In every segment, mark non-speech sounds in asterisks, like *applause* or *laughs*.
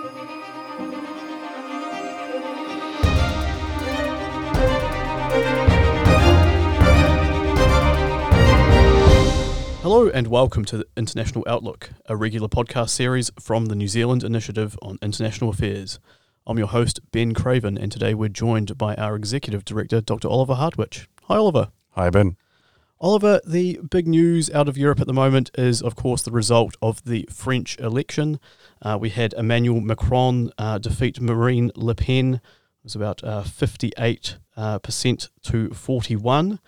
Hello and welcome to International Outlook, a regular podcast series from the New Zealand Initiative on International Affairs. I'm your host, Ben Craven, and today we're joined by our Executive Director, Dr. Oliver Hartwich. Hi, Oliver. Hi, Ben. Oliver, the big news out of Europe at the moment is, of course, the result of the French election. Uh, we had Emmanuel Macron uh, defeat Marine Le Pen. It was about uh, 58% uh, to 41.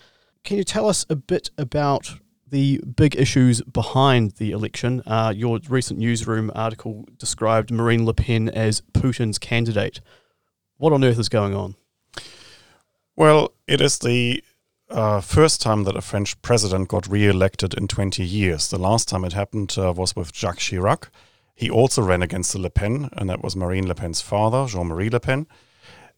Can you tell us a bit about the big issues behind the election. Uh, your recent newsroom article described Marine Le Pen as Putin's candidate. What on earth is going on? Well, it is the uh, first time that a French president got re-elected in 20 years. The last time it happened uh, was with Jacques Chirac. He also ran against Le Pen, and that was Marine Le Pen's father, Jean-Marie Le Pen.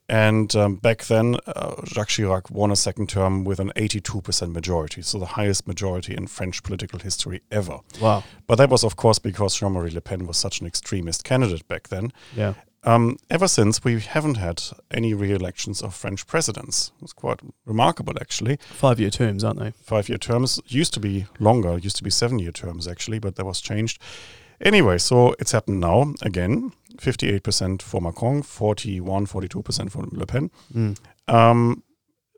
And um, back then, uh, Jacques Chirac won a second term with an 82% majority, so the highest majority in French political history ever. Wow. But that was, of course, because Jean Marie Le Pen was such an extremist candidate back then. Yeah. Um, ever since, we haven't had any re elections of French presidents. It's quite remarkable, actually. Five year terms, aren't they? Five year terms used to be longer, used to be seven year terms, actually, but that was changed. Anyway, so it's happened now again 58% for Macron, 41, 42% for Le Pen. Mm. Um,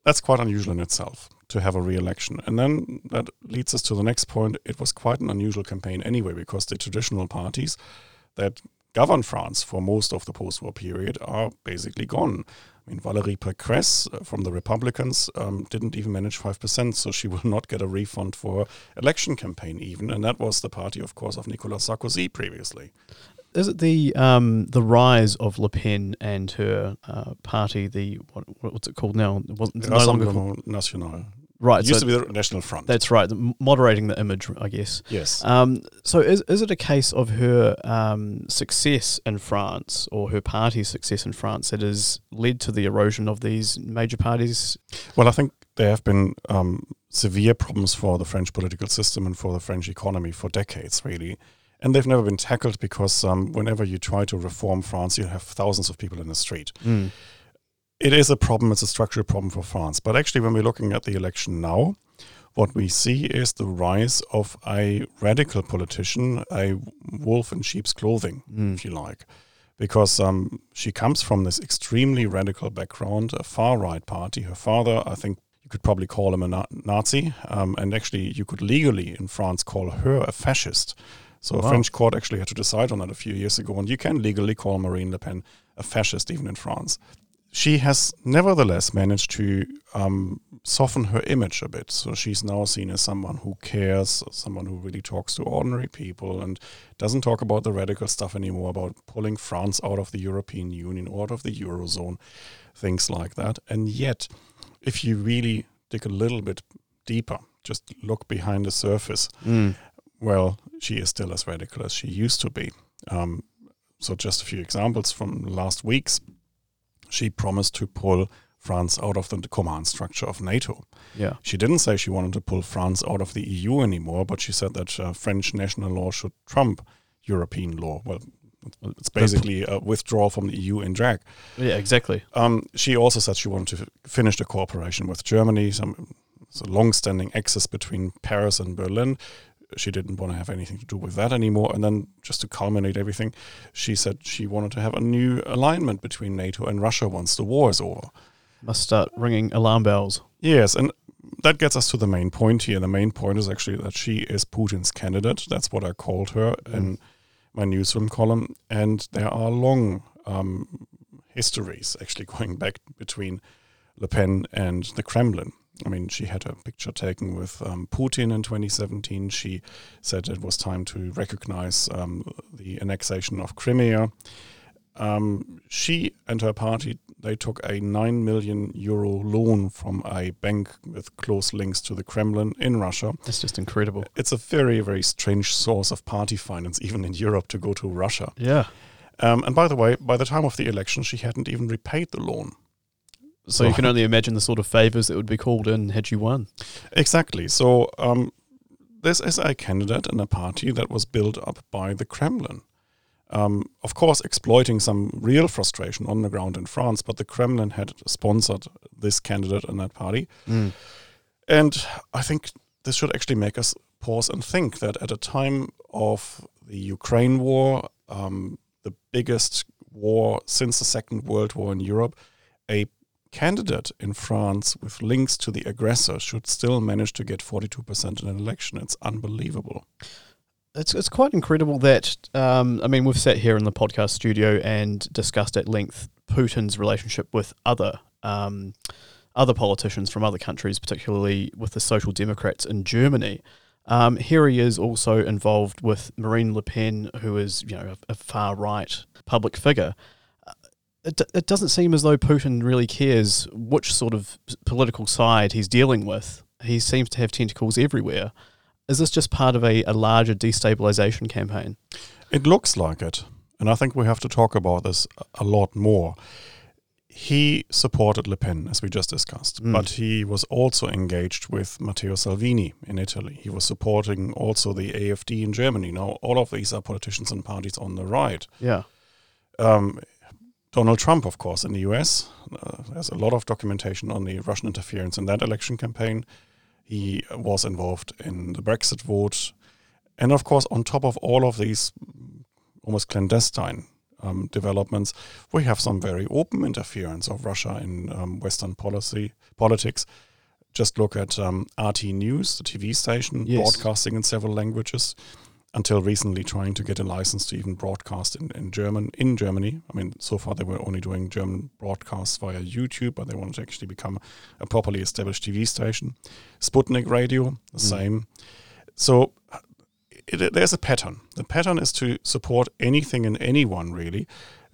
that's quite unusual in itself to have a re election. And then that leads us to the next point. It was quite an unusual campaign anyway, because the traditional parties that govern France for most of the post war period are basically gone. I mean, Valérie Pécresse uh, from the Republicans um, didn't even manage 5%, so she *laughs* will not get a refund for election campaign even. And that was the party, of course, of Nicolas Sarkozy previously is it the um, the rise of Le Pen and her uh, party? The what, what's it called now? It wasn't it's no longer called National. Right, it used so to be the National Front. That's right, moderating the image, I guess. Yes. Um, so, is is it a case of her um, success in France or her party's success in France that has led to the erosion of these major parties? Well, I think there have been um, severe problems for the French political system and for the French economy for decades, really and they've never been tackled because um, whenever you try to reform France, you have thousands of people in the street. Mm. It is a problem, it's a structural problem for France. But actually, when we're looking at the election now, what we see is the rise of a radical politician, a wolf in sheep's clothing, mm. if you like. Because um, she comes from this extremely radical background, a far right party. Her father, I think you could probably call him a na- Nazi. Um, and actually, you could legally in France call her a fascist so wow. a French court actually had to decide on that a few years ago, and you can legally call Marine Le Pen a fascist even in France. She has nevertheless managed to um, soften her image a bit. So she's now seen as someone who cares, someone who really talks to ordinary people and doesn't talk about the radical stuff anymore, about pulling France out of the European Union, out of the Eurozone, things like that. And yet, if you really dig a little bit deeper, just look behind the surface, mm well, she is still as radical as she used to be. Um, so, just a few examples from last week's. She promised to pull France out of the command structure of NATO. Yeah. She didn't say she wanted to pull France out of the EU anymore, but she said that uh, French national law should trump European law. Well, it's basically a withdrawal from the EU in drag. Yeah, exactly. Um, she also said she wanted to finish the cooperation with Germany. Some, it's a long-standing axis between Paris and Berlin she didn't want to have anything to do with that anymore. And then, just to culminate everything, she said she wanted to have a new alignment between NATO and Russia once the war is over. Must start ringing alarm bells. Yes, and that gets us to the main point here. The main point is actually that she is Putin's candidate. That's what I called her mm. in my newsroom column. And there are long um, histories actually *laughs* going back between Le Pen and the Kremlin. I mean, she had a picture taken with um, Putin in 2017. She said it was time to recognize um, the annexation of Crimea. Um, she and her party they took a nine million euro loan from a bank with close links to the Kremlin in Russia. That's just incredible. It's a very very strange source of party finance, even in Europe, to go to Russia. Yeah. Um, and by the way, by the time of the election, she hadn't even repaid the loan. So you can only imagine the sort of favors that would be called in had you won. Exactly. So um, this is a candidate in a party that was built up by the Kremlin. Um, of course, exploiting some real frustration on the ground in France, but the Kremlin had sponsored this candidate and that party. Mm. And I think this should actually make us pause and think that at a time of the Ukraine war, um, the biggest war since the Second World War in Europe, a candidate in France with links to the aggressor should still manage to get 42% in an election. It's unbelievable. It's, it's quite incredible that, um, I mean, we've sat here in the podcast studio and discussed at length Putin's relationship with other. Um, other politicians from other countries, particularly with the Social Democrats in Germany. Um, here he is also involved with Marine Le Pen, who is you know a, a far right public figure. It, it doesn't seem as though Putin really cares which sort of political side he's dealing with. He seems to have tentacles everywhere. Is this just part of a, a larger destabilization campaign? It looks like it. And I think we have to talk about this a lot more he supported Le Pen, as we just discussed, mm. but he was also engaged with Matteo Salvini in Italy. He was supporting also the AFD in Germany. Now, all of these are politicians and parties on the right. Yeah. Um, Donald Trump, of course, in the US. Uh, there's a lot of documentation on the Russian interference in that election campaign. He was involved in the Brexit vote. And of course, on top of all of these almost clandestine um, developments, we have some very open interference of Russia in um, Western policy politics. Just look at um, RT News, the TV station, yes. broadcasting in several languages. Until recently, trying to get a license to even broadcast in, in German in Germany. I mean, so far they were only doing German broadcasts via YouTube, but they wanted to actually become a properly established TV station. Sputnik Radio, the mm. same. So it, there's a pattern. The pattern is to support anything and anyone really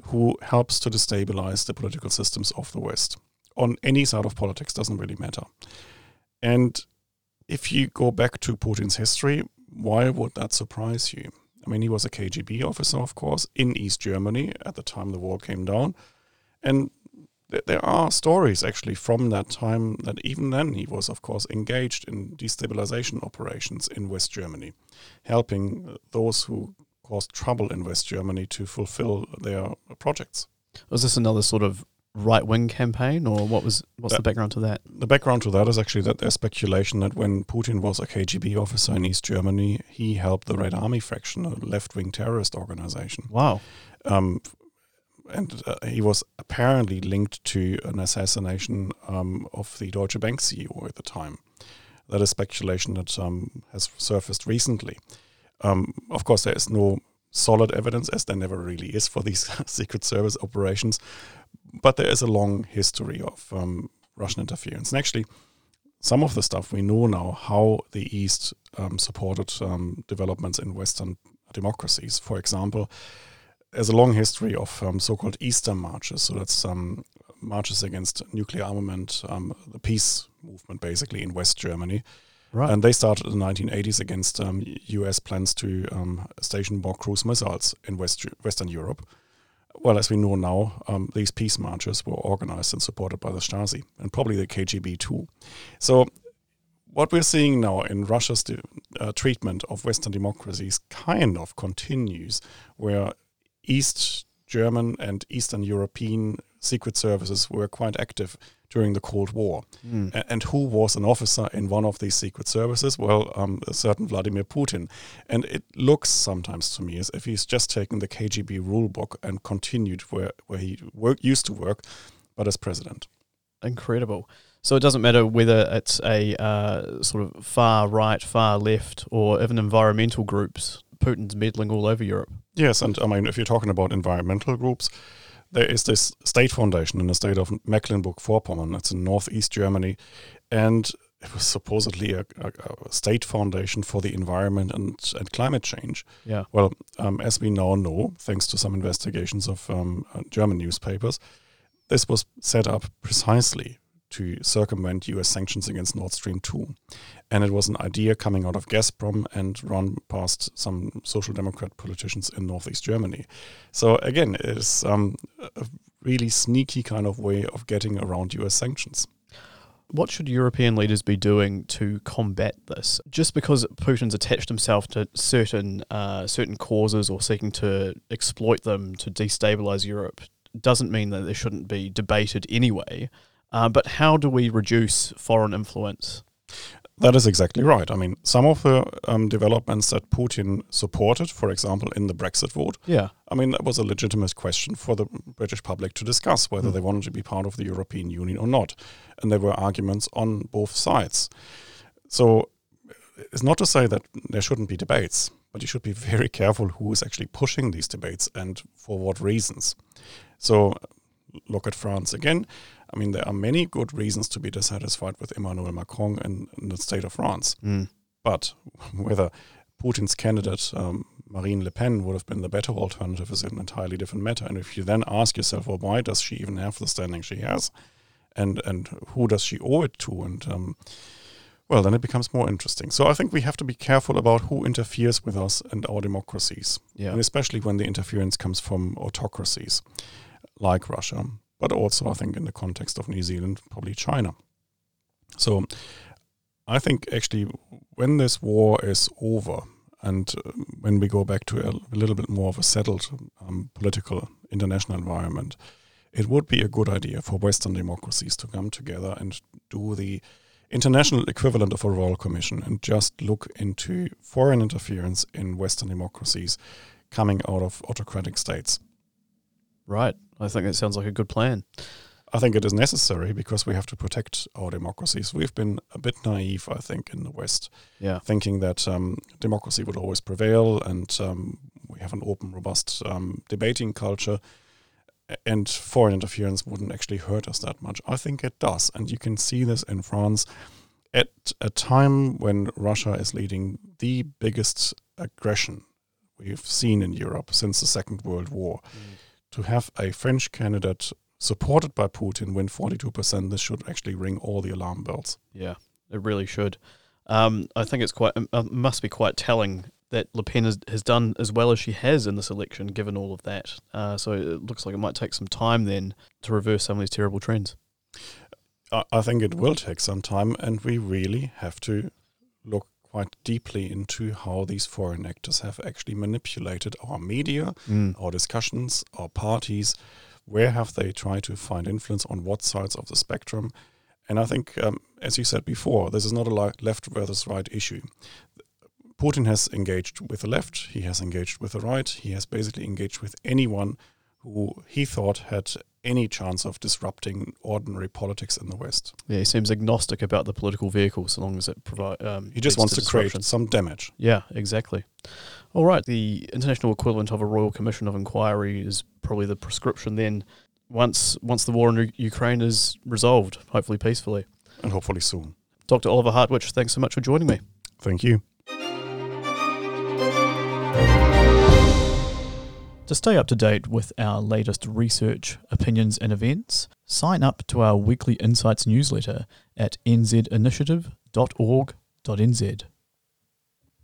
who helps to destabilize the political systems of the West on any side of politics doesn't really matter. And if you go back to Putin's history, why would that surprise you? I mean, he was a KGB officer, of course, in East Germany at the time the wall came down. And there are stories actually from that time that even then he was, of course, engaged in destabilization operations in West Germany, helping uh, those who caused trouble in West Germany to fulfill their projects. Was this another sort of right wing campaign, or what was what's that, the background to that? The background to that is actually that there's speculation that when Putin was a KGB officer in East Germany, he helped the Red Army faction, a left wing terrorist organization. Wow. Um, and uh, he was apparently linked to an assassination um, of the Deutsche Bank CEO at the time. That is speculation that um, has surfaced recently. Um, of course, there is no solid evidence, as there never really is for these *laughs* Secret Service operations, but there is a long history of um, Russian interference. And actually, some of the stuff we know now how the East um, supported um, developments in Western democracies. For example, there's a long history of um, so-called Easter marches. So that's um, marches against nuclear armament, um, the peace movement, basically in West Germany. Right. And they started in the 1980s against U.S. Um, plans to um, station more cruise missiles in West Western Europe. Well, as we know now, um, these peace marches were organized and supported by the Stasi and probably the KGB too. So what we're seeing now in Russia's uh, treatment of Western democracies kind of continues, where East German and Eastern European secret services were quite active during the Cold War. Mm. And who was an officer in one of these secret services? Well, um, a certain Vladimir Putin. And it looks sometimes to me as if he's just taken the KGB rulebook and continued where, where he work, used to work, but as president. Incredible. So it doesn't matter whether it's a uh, sort of far right, far left, or even environmental groups. Putin's meddling all over Europe. Yes, and I mean, if you're talking about environmental groups, there is this state foundation in the state of Mecklenburg-Vorpommern. It's in northeast Germany, and it was supposedly a, a, a, state foundation for the environment and, and climate change. Yeah. Well, um, as we now know, thanks to some investigations of um, uh, German newspapers, this was set up precisely to circumvent US sanctions against Nord Stream 2. And it was an idea coming out of Gazprom and run past some social democrat politicians in Northeast Germany. So again, it is um, a really sneaky kind of way of getting around US sanctions. What should European leaders be doing to combat this? Just because Putin's attached himself to certain uh, certain causes or seeking to exploit them to destabilize Europe doesn't mean that they shouldn't be debated anyway. Uh, but how do we reduce foreign influence? That is exactly right. I mean, some of the um, developments that Putin supported, for example, in the Brexit vote, yeah, I mean, that was a legitimate question for the British public to discuss whether mm. they wanted to be part of the European Union or not. And there were arguments on both sides. So it's not to say that there shouldn't be debates, but you should be very *laughs* careful who is actually pushing these debates and for what reasons. So look at France again. I mean, there are many good reasons to be dissatisfied with Emmanuel Macron and, and the state of France. Mm. But *laughs* whether Putin's candidate, um, Marine Le Pen, would have been the better alternative is an entirely different matter. And if you then ask yourself, well, why does she even have the standing she has? And, and who does she owe it to? And um, well, then it becomes more interesting. So I think we have to be careful about who interferes with us and our democracies, yeah. and especially when the interference comes from autocracies like Russia but also I think in the context of New Zealand, probably China. So I think actually when this war is over and uh, when we go back to a, a, little bit more of a settled um, political international environment, it would be a good idea for Western democracies to come together and do the international equivalent of a royal commission and just look into foreign interference in Western democracies coming out of autocratic states. Right. I think that sounds like a good plan. I think it is necessary because we have to protect our democracies. We've been a bit naive, I think, in the West, yeah. thinking that um, democracy would always prevail and um, we have an open, robust um, debating culture, and foreign interference wouldn't actually hurt us that much. I think it does, and you can see this in France at a time when Russia is leading the biggest aggression we've seen in Europe since the Second World War. Mm to have a French candidate supported by Putin win 42%, this should actually ring all the alarm bells. Yeah, it really should. Um, I think it's quite uh, must be quite telling that Le Pen has, has done as well as she has in this election, given all of that. Uh, so it looks like it might take some time then to reverse some of these terrible trends. I, I think it will take some time, and we really have to look quite deeply into how these foreign actors have actually manipulated our media, mm. our discussions, our parties. Where have they tried to find influence on what sides of the spectrum? And I think, um, as you said before, this is not a left versus right issue. Putin has engaged with the left, he has engaged with the right, he has basically engaged with anyone who he thought had any chance of disrupting ordinary politics in the West. Yeah, he seems agnostic about the political vehicle so long as it provides. Um, he just wants to create some damage. Yeah, exactly. All right, the international equivalent of a royal commission of inquiry is probably the prescription then. Once once the war in Ukraine is resolved, hopefully peacefully, and hopefully soon. Dr. Oliver Hartwich, thanks so much for joining me. Thank you. To stay up to date with our latest research, opinions, and events, sign up to our weekly Insights newsletter at nzinitiative.org.nz.